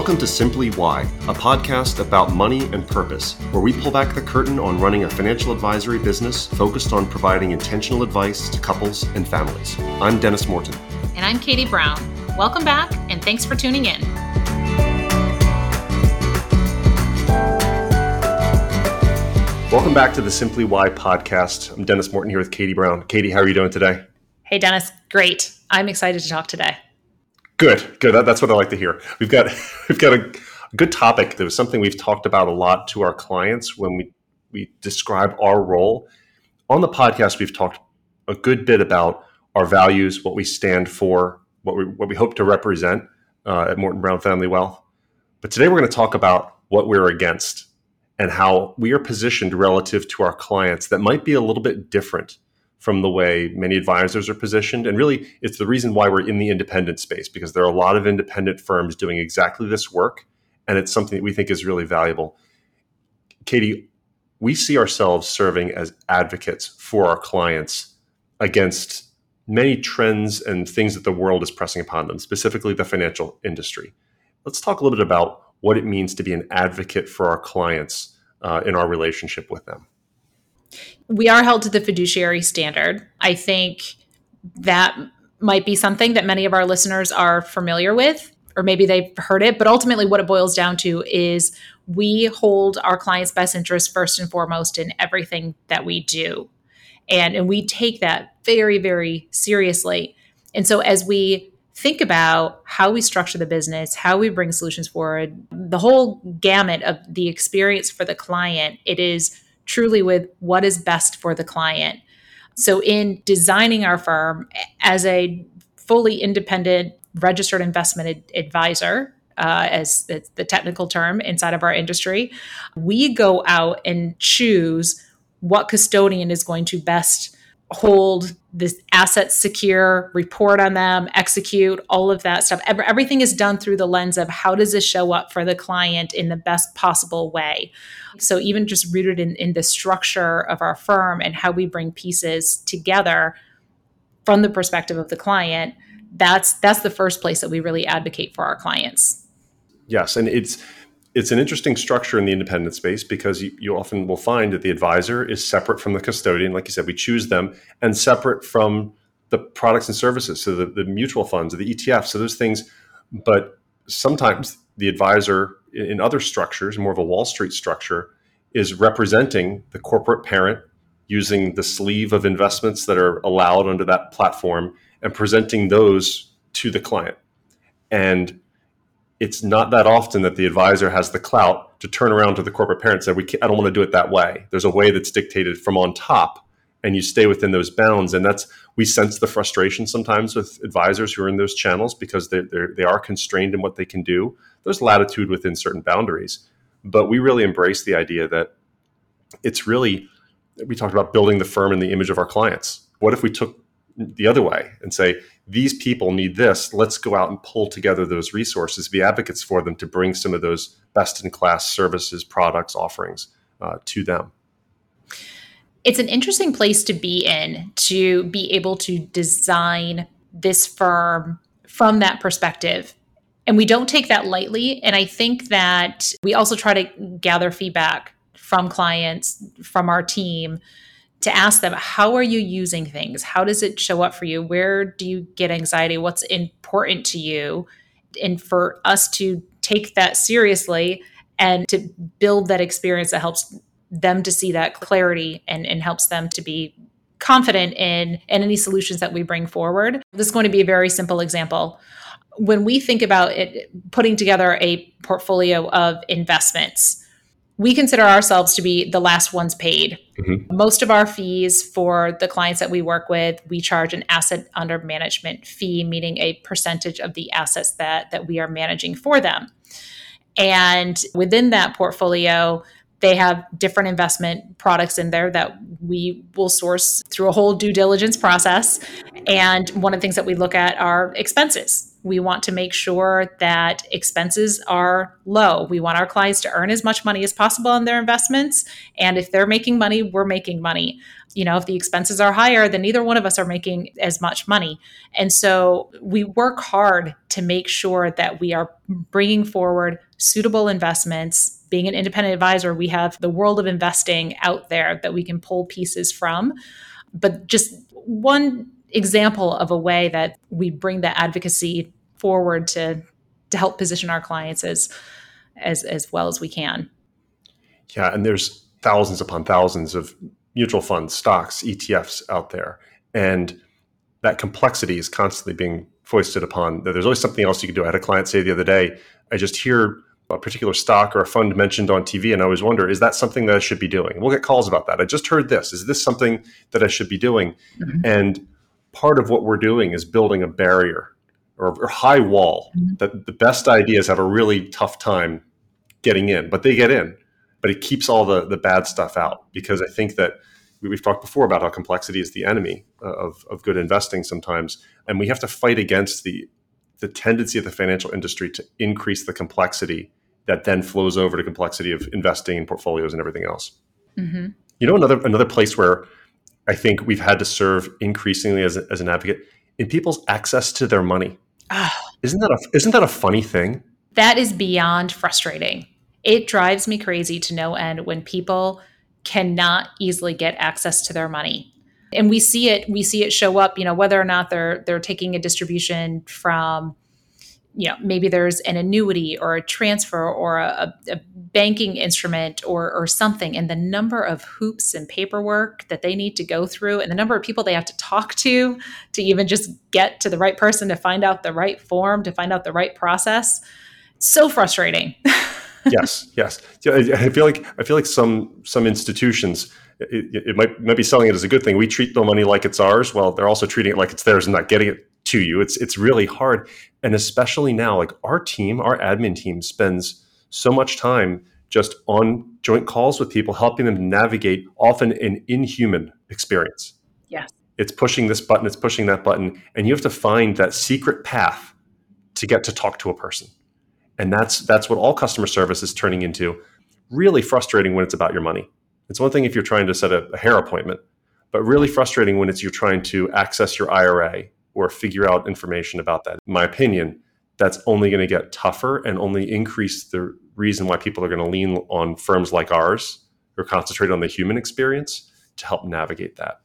Welcome to Simply Why, a podcast about money and purpose, where we pull back the curtain on running a financial advisory business focused on providing intentional advice to couples and families. I'm Dennis Morton. And I'm Katie Brown. Welcome back, and thanks for tuning in. Welcome back to the Simply Why podcast. I'm Dennis Morton here with Katie Brown. Katie, how are you doing today? Hey, Dennis. Great. I'm excited to talk today. Good, good. That, that's what I like to hear. We've got we've got a good topic. That was something we've talked about a lot to our clients when we we describe our role on the podcast. We've talked a good bit about our values, what we stand for, what we what we hope to represent uh, at Morton Brown Family Wealth. But today we're going to talk about what we're against and how we are positioned relative to our clients that might be a little bit different from the way many advisors are positioned. And really, it's the reason why we're in the independent space because there are a lot of independent firms doing exactly this work. And it's something that we think is really valuable. Katie, we see ourselves serving as advocates for our clients against many trends and things that the world is pressing upon them, specifically the financial industry. Let's talk a little bit about what it means to be an advocate for our clients uh, in our relationship with them we are held to the fiduciary standard. I think that might be something that many of our listeners are familiar with, or maybe they've heard it. But ultimately, what it boils down to is we hold our clients' best interests first and foremost in everything that we do. And, and we take that very, very seriously. And so, as we think about how we structure the business, how we bring solutions forward, the whole gamut of the experience for the client, it is truly with what is best for the client. So, in designing our firm as a fully independent registered investment ad- advisor, uh, as, as the technical term inside of our industry, we go out and choose what custodian is going to best hold this assets secure, report on them, execute all of that stuff. Everything is done through the lens of how does this show up for the client in the best possible way. So even just rooted in, in the structure of our firm and how we bring pieces together from the perspective of the client, that's that's the first place that we really advocate for our clients. Yes, and it's it's an interesting structure in the independent space because you, you often will find that the advisor is separate from the custodian. Like you said, we choose them and separate from the products and services. So the, the mutual funds the ETFs, so those things. But sometimes the advisor in other structures, more of a Wall Street structure, is representing the corporate parent using the sleeve of investments that are allowed under that platform and presenting those to the client. And it's not that often that the advisor has the clout to turn around to the corporate parent and say, "We I don't want to do it that way." There's a way that's dictated from on top, and you stay within those bounds. And that's we sense the frustration sometimes with advisors who are in those channels because they they are constrained in what they can do. There's latitude within certain boundaries, but we really embrace the idea that it's really we talked about building the firm in the image of our clients. What if we took the other way and say these people need this. Let's go out and pull together those resources be advocates for them to bring some of those best in class services products offerings uh, to them. It's an interesting place to be in to be able to design this firm from that perspective. And we don't take that lightly. And i think that we also try to gather feedback from clients from our team to ask them how are you using things? How does it show up for you? Where do you get anxiety? What's important to you? And for us to take that seriously and to build that experience that helps them to see that clarity and, and helps them to be confident in, in any solutions that we bring forward. This is going to be a very simple example. When we think about it putting together a portfolio of investments we consider ourselves to be the last ones paid. Mm-hmm. Most of our fees for the clients that we work with, we charge an asset under management fee, meaning a percentage of the assets that that we are managing for them. And within that portfolio, they have different investment products in there that we will source through a whole due diligence process. And one of the things that we look at are expenses We want to make sure that expenses are low. We want our clients to earn as much money as possible on their investments. And if they're making money, we're making money. You know, if the expenses are higher, then neither one of us are making as much money. And so we work hard to make sure that we are bringing forward suitable investments. Being an independent advisor, we have the world of investing out there that we can pull pieces from. But just one example of a way that we bring the advocacy forward to to help position our clients as as as well as we can. Yeah, and there's thousands upon thousands of mutual funds, stocks, ETFs out there, and that complexity is constantly being foisted upon. There's always something else you can do. I had a client say the other day, I just hear a particular stock or a fund mentioned on TV, and I always wonder, is that something that I should be doing? we'll get calls about that. I just heard this. Is this something that I should be doing? Mm-hmm. And part of what we're doing is building a barrier or, or high wall mm-hmm. that the best ideas have a really tough time getting in, but they get in. But it keeps all the the bad stuff out because I think that we've talked before about how complexity is the enemy uh, of, of good investing sometimes, and we have to fight against the the tendency of the financial industry to increase the complexity that then flows over to complexity of investing in portfolios and everything else. Mm-hmm. You know, another another place where I think we've had to serve increasingly as, a, as an advocate in people's access to their money. Oh. Isn't that a isn't that a funny thing? That is beyond frustrating. It drives me crazy to no end when people cannot easily get access to their money. And we see it we see it show up, you know, whether or not they're they're taking a distribution from you know maybe there's an annuity or a transfer or a, a, banking instrument or, or something and the number of hoops and paperwork that they need to go through and the number of people they have to talk to to even just get to the right person to find out the right form to find out the right process so frustrating. Yes yes. I feel like i feel like some some institutions it, it, might might be selling it as a good thing we treat the money like it's ours well they're also treating it like it's theirs and not getting it to you. It's it's really hard, and especially now, like our team, our admin team spends so much time just on joint calls with people, helping them navigate often an inhuman experience. Yes, it's pushing this button, it's pushing that button, and you have to find that secret path to get to talk to a person, and that's that's what all customer service is turning into. Really frustrating when it's about your money. It's one thing if you're trying to set a, a hair appointment, but really frustrating when it's you're trying to access your IRA or figure out information about that. In my opinion, that's only going to get tougher and only increase the reason why people are going to lean on firms like ours or concentrate on the human experience to help navigate that.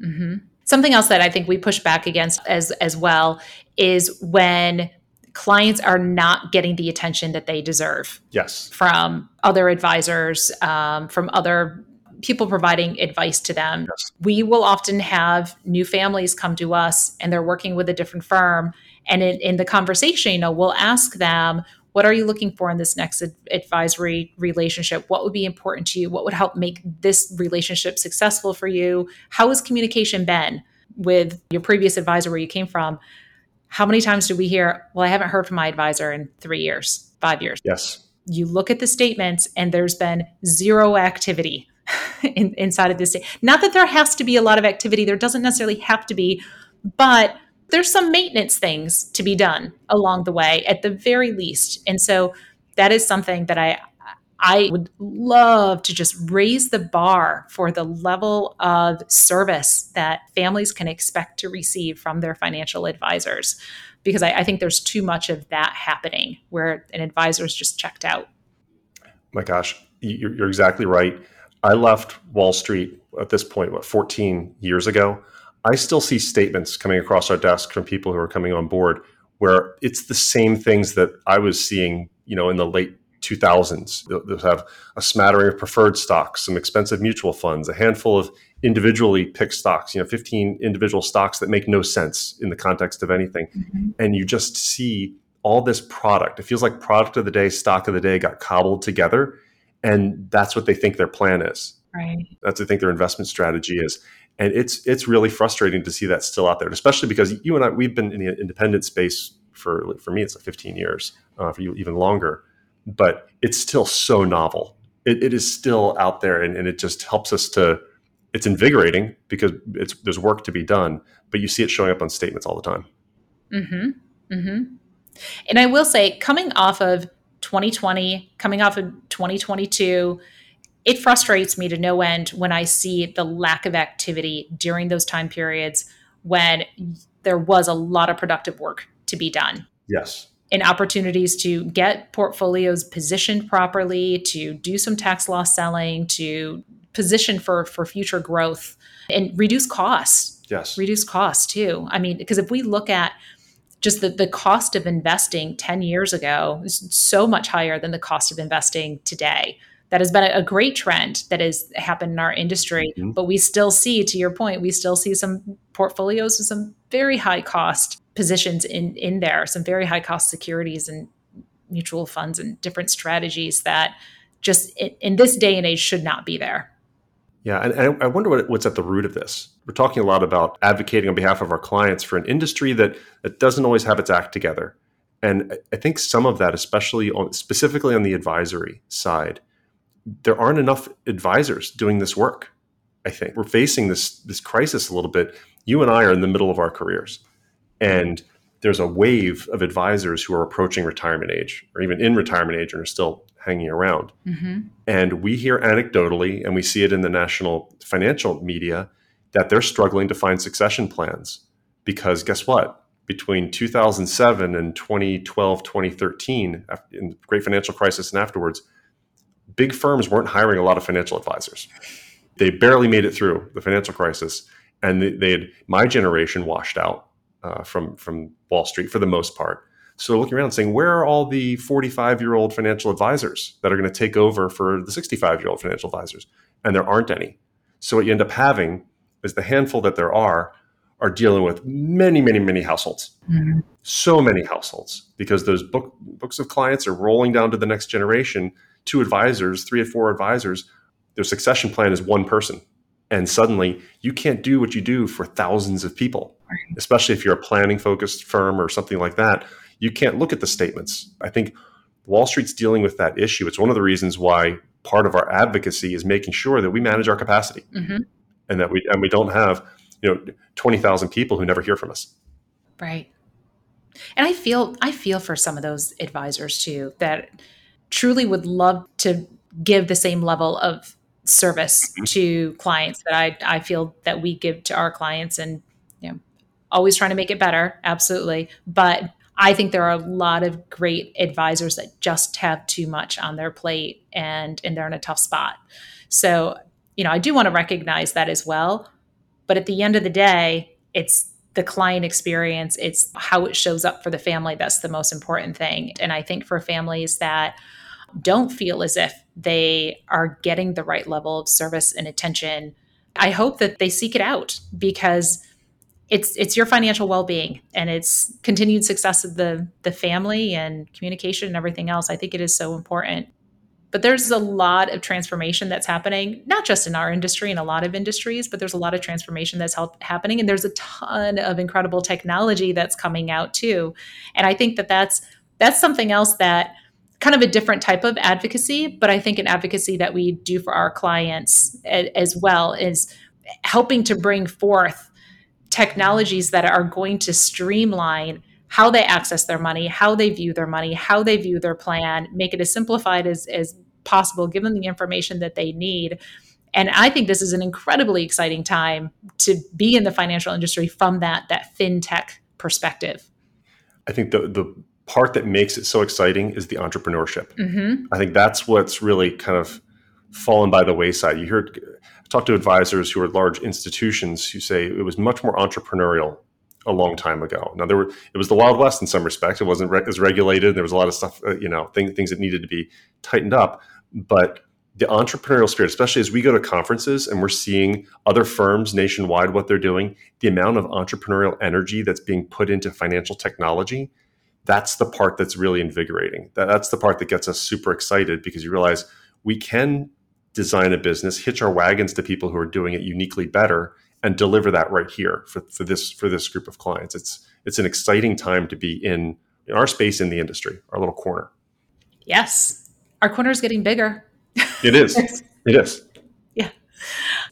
Mm-hmm. Something else that I think we push back against as as well is when clients are not getting the attention that they deserve. Yes, from other advisors, um, from other people providing advice to them. Yes. We will often have new families come to us and they're working with a different firm. And in, in the conversation, you know, we'll ask them, what are you looking for in this next ad- advisory relationship? What would be important to you? What would help make this relationship successful for you? How has communication been with your previous advisor where you came from? How many times do we hear, well, I haven't heard from my advisor in three years, five years? Yes. You look at the statements and there's been zero activity in, inside of this day. Not that there has to be a lot of activity, there doesn't necessarily have to be, but there's some maintenance things to be done along the way at the very least. And so that is something that I I would love to just raise the bar for the level of service that families can expect to receive from their financial advisors. Because I, I think there's too much of that happening where an advisor is just checked out. My gosh, you're, you're exactly right. I left Wall Street at this point, what, 14 years ago. I still see statements coming across our desk from people who are coming on board where it's the same things that I was seeing, you know, in the late 2000s. They'll, have a smattering of preferred stocks, some expensive mutual funds, a handful of individually picked stocks, you know, 15 individual stocks that make no sense in the context of anything. Mm-hmm. And you just see all this product. It feels like product of the day, stock of the day got cobbled together and that's what they think their plan is. Right. That's what they think their investment strategy is. And it's it's really frustrating to see that still out there, especially because you and I we've been in the independent space for for me it's like 15 years, uh, for you even longer, but it's still so novel. It, it is still out there, and, and it just helps us to. It's invigorating because it's there's work to be done, but you see it showing up on statements all the time. Mm-hmm. Mm-hmm. And I will say, coming off of 2020, coming off of 2022, it frustrates me to no end when I see the lack of activity during those time periods when there was a lot of productive work to be done. Yes. And opportunities to get portfolios positioned properly, to do some tax loss selling, to position for for future growth and reduce costs. Yes. Reduce costs too. I mean, because if we look at just the, the cost of investing 10 years ago is so much higher than the cost of investing today that has been a, great trend that has happened in our industry mm-hmm. but we still see to your point we still see some portfolios with some very high cost positions in in there some very high cost securities and mutual funds and different strategies that just in, in this day and age should not be there yeah, and, I wonder what, what's at the root of this. We're talking a lot about advocating on behalf of our clients for an industry that that doesn't always have its act together, and I think some of that, especially on specifically on the advisory side, there aren't enough advisors doing this work. I think we're facing this this crisis a little bit. You and I are in the middle of our careers, and there's a wave of advisors who are approaching retirement age or even in retirement age and are still hanging around. Mm-hmm. And we hear anecdotally, and we see it in the national financial media, that they're struggling to find succession plans because guess what? Between 2007 and 2012, 2013, in the great financial crisis and afterwards, big firms weren't hiring a lot of financial advisors. They barely made it through the financial crisis, and they had my generation washed out uh, from from Wall Street for the most part. So looking around saying, where are all the 45 year old financial advisors that are going to take over for the 65 year old financial advisors? And there aren't any. So what you end up having is the handful that there are are dealing with many, many, many households. Mm-hmm. So many households because those book, books of clients are rolling down to the next generation. Two advisors, three or four advisors, their succession plan is one person. And suddenly you can't do what you do for thousands of people, especially if you're a planning focused firm or something like that you can't look at the statements. I think Wall Street's dealing with that issue. It's one of the reasons why part of our advocacy is making sure that we manage our capacity mm-hmm. and that we and we don't have you know 20,000 people who never hear from us. Right. And I feel I feel for some of those advisors too that truly would love to give the same level of service mm-hmm. to clients that I I feel that we give to our clients and you know always trying to make it better absolutely but I think there are a lot of great advisors that just have too much on their plate and and they're in a tough spot. So, you know, I do want to recognize that as well, but at the end of the day, it's the client experience, it's how it shows up for the family that's the most important thing. And I think for families that don't feel as if they are getting the right level of service and attention, I hope that they seek it out because it's it's your financial well-being and it's continued success of the the family and communication and everything else. I think it is so important. But there's a lot of transformation that's happening not just in our industry and a lot of industries but there's a lot of transformation that's help, happening. And there's a ton of incredible technology that's coming out too. And i think that that's that's something else that kind of a different type of advocacy but i think an advocacy that we do for our clients as well is helping to bring forth technologies that are going to streamline how they access their money, how they view their money, how they view their plan, make it as simplified as, as possible, give them the information that they need. And I think this is an incredibly exciting time to be in the financial industry from that that fintech perspective. I think the the part that makes it so exciting is the entrepreneurship. Mm-hmm. I think that's what's really kind of fallen by the wayside. You heard talk to advisors who are large institutions who say it was much more entrepreneurial a long time ago. Now there were it was the Wild West in some respects. It wasn't re- as regulated. There was a lot of stuff, uh, you know, thing, things that needed to be tightened up. But the entrepreneurial spirit, especially as we go to conferences and we're seeing other firms nationwide what they're doing, the amount of entrepreneurial energy that's being put into financial technology, that's the part that's really invigorating. That's the part that gets us super excited because you realize we can design a business, hitch our wagons to people who are doing it uniquely better, and deliver that right here for, for this for this group of clients. It's it's an exciting time to be in, in our space in the industry, our little corner. Yes, our corner is getting bigger. It is. it is.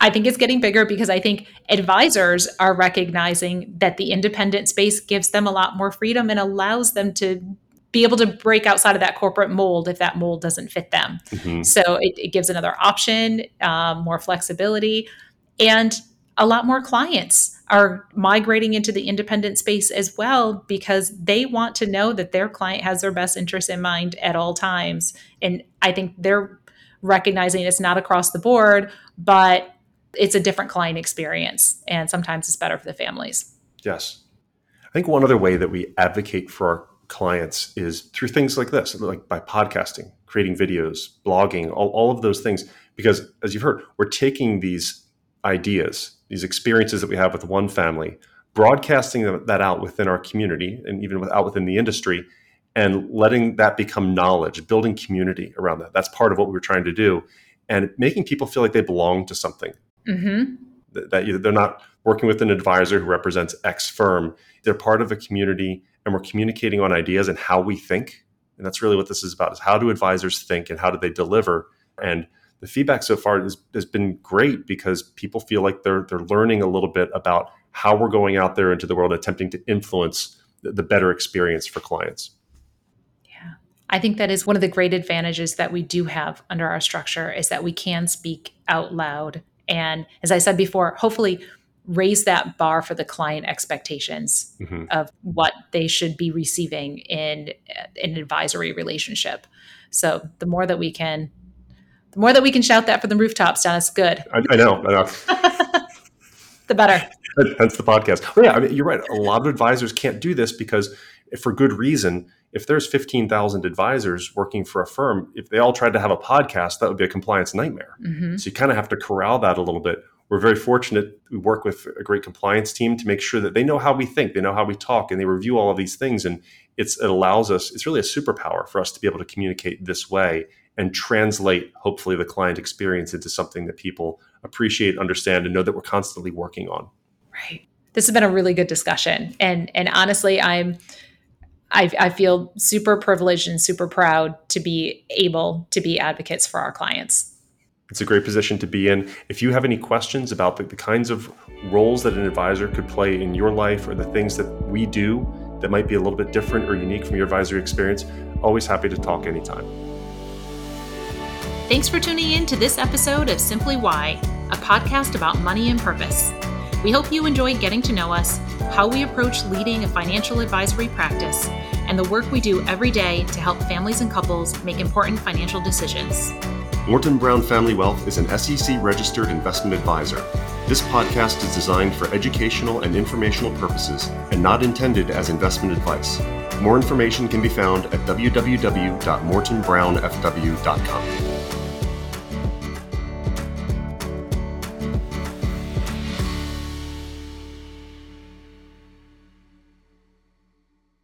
I think it's getting bigger because I think advisors are recognizing that the independent space gives them a lot more freedom and allows them to be able to break outside of that corporate mold if that mold doesn't fit them. Mm-hmm. So it, it, gives another option, um, more flexibility, and a lot more clients are migrating into the independent space as well because they want to know that their client has their best interest in mind at all times. And I think they're recognizing it's not across the board, but it's a different client experience. And sometimes it's better for the families. Yes. I think one other way that we advocate for our clients is through things like this, like by podcasting, creating videos, blogging, all, all of those things. Because as you've heard, we're taking these ideas, these experiences that we have with one family, broadcasting that out within our community and even out within the industry, and letting that become knowledge, building community around that. That's part of what we were trying to do, and making people feel like they belong to something. Mm-hmm. That, that they're not working with an advisor who represents X firm. They're part of a community and we're communicating on ideas and how we think. And that's really what this is about is how do advisors think and how do they deliver? And the feedback so far has, has been great because people feel like they're they're learning a little bit about how we're going out there into the world attempting to influence the, the better experience for clients. Yeah. I think that is one of the great advantages that we do have under our structure is that we can speak out loud and as I said before, hopefully raise that bar for the client expectations mm-hmm. of what they should be receiving in an advisory relationship. So the more that we can, the more that we can shout that from the rooftops, Dennis, good. I, I know. I know. the better. Hence the podcast. yeah, I mean, you're right. A lot of advisors can't do this because, for good reason, if there's 15,000 advisors working for a firm, if they all tried to have a podcast, that would be a compliance nightmare. Mm-hmm. So you kind of have to corral that a little bit we're very fortunate. We work with a great compliance team to make sure that they know how we think, they know how we talk, and they review all of these things. And it's, it allows us, it's really a superpower for us to be able to communicate this way and translate, hopefully, the client experience into something that people appreciate, understand, and know that we're constantly working on. Right. This has been a really good discussion. And, and honestly, I'm, I, I feel super privileged and super proud to be able to be advocates for our clients. It's a great position to be in. If you have any questions about the, the, kinds of roles that an advisor could play in your life or the things that we do that might be a little bit different or unique from your advisory experience, always happy to talk anytime. Thanks for tuning in to this episode of Simply Why, a podcast about money and purpose. We hope you enjoyed getting to know us, how we approach leading a financial advisory practice, and the work we do every day to help families and couples make important financial decisions. Morton Brown Family Wealth is an SEC registered investment advisor. This podcast is designed for educational and informational purposes and not intended as investment advice. More information can be found at www.mortonbrownfw.com.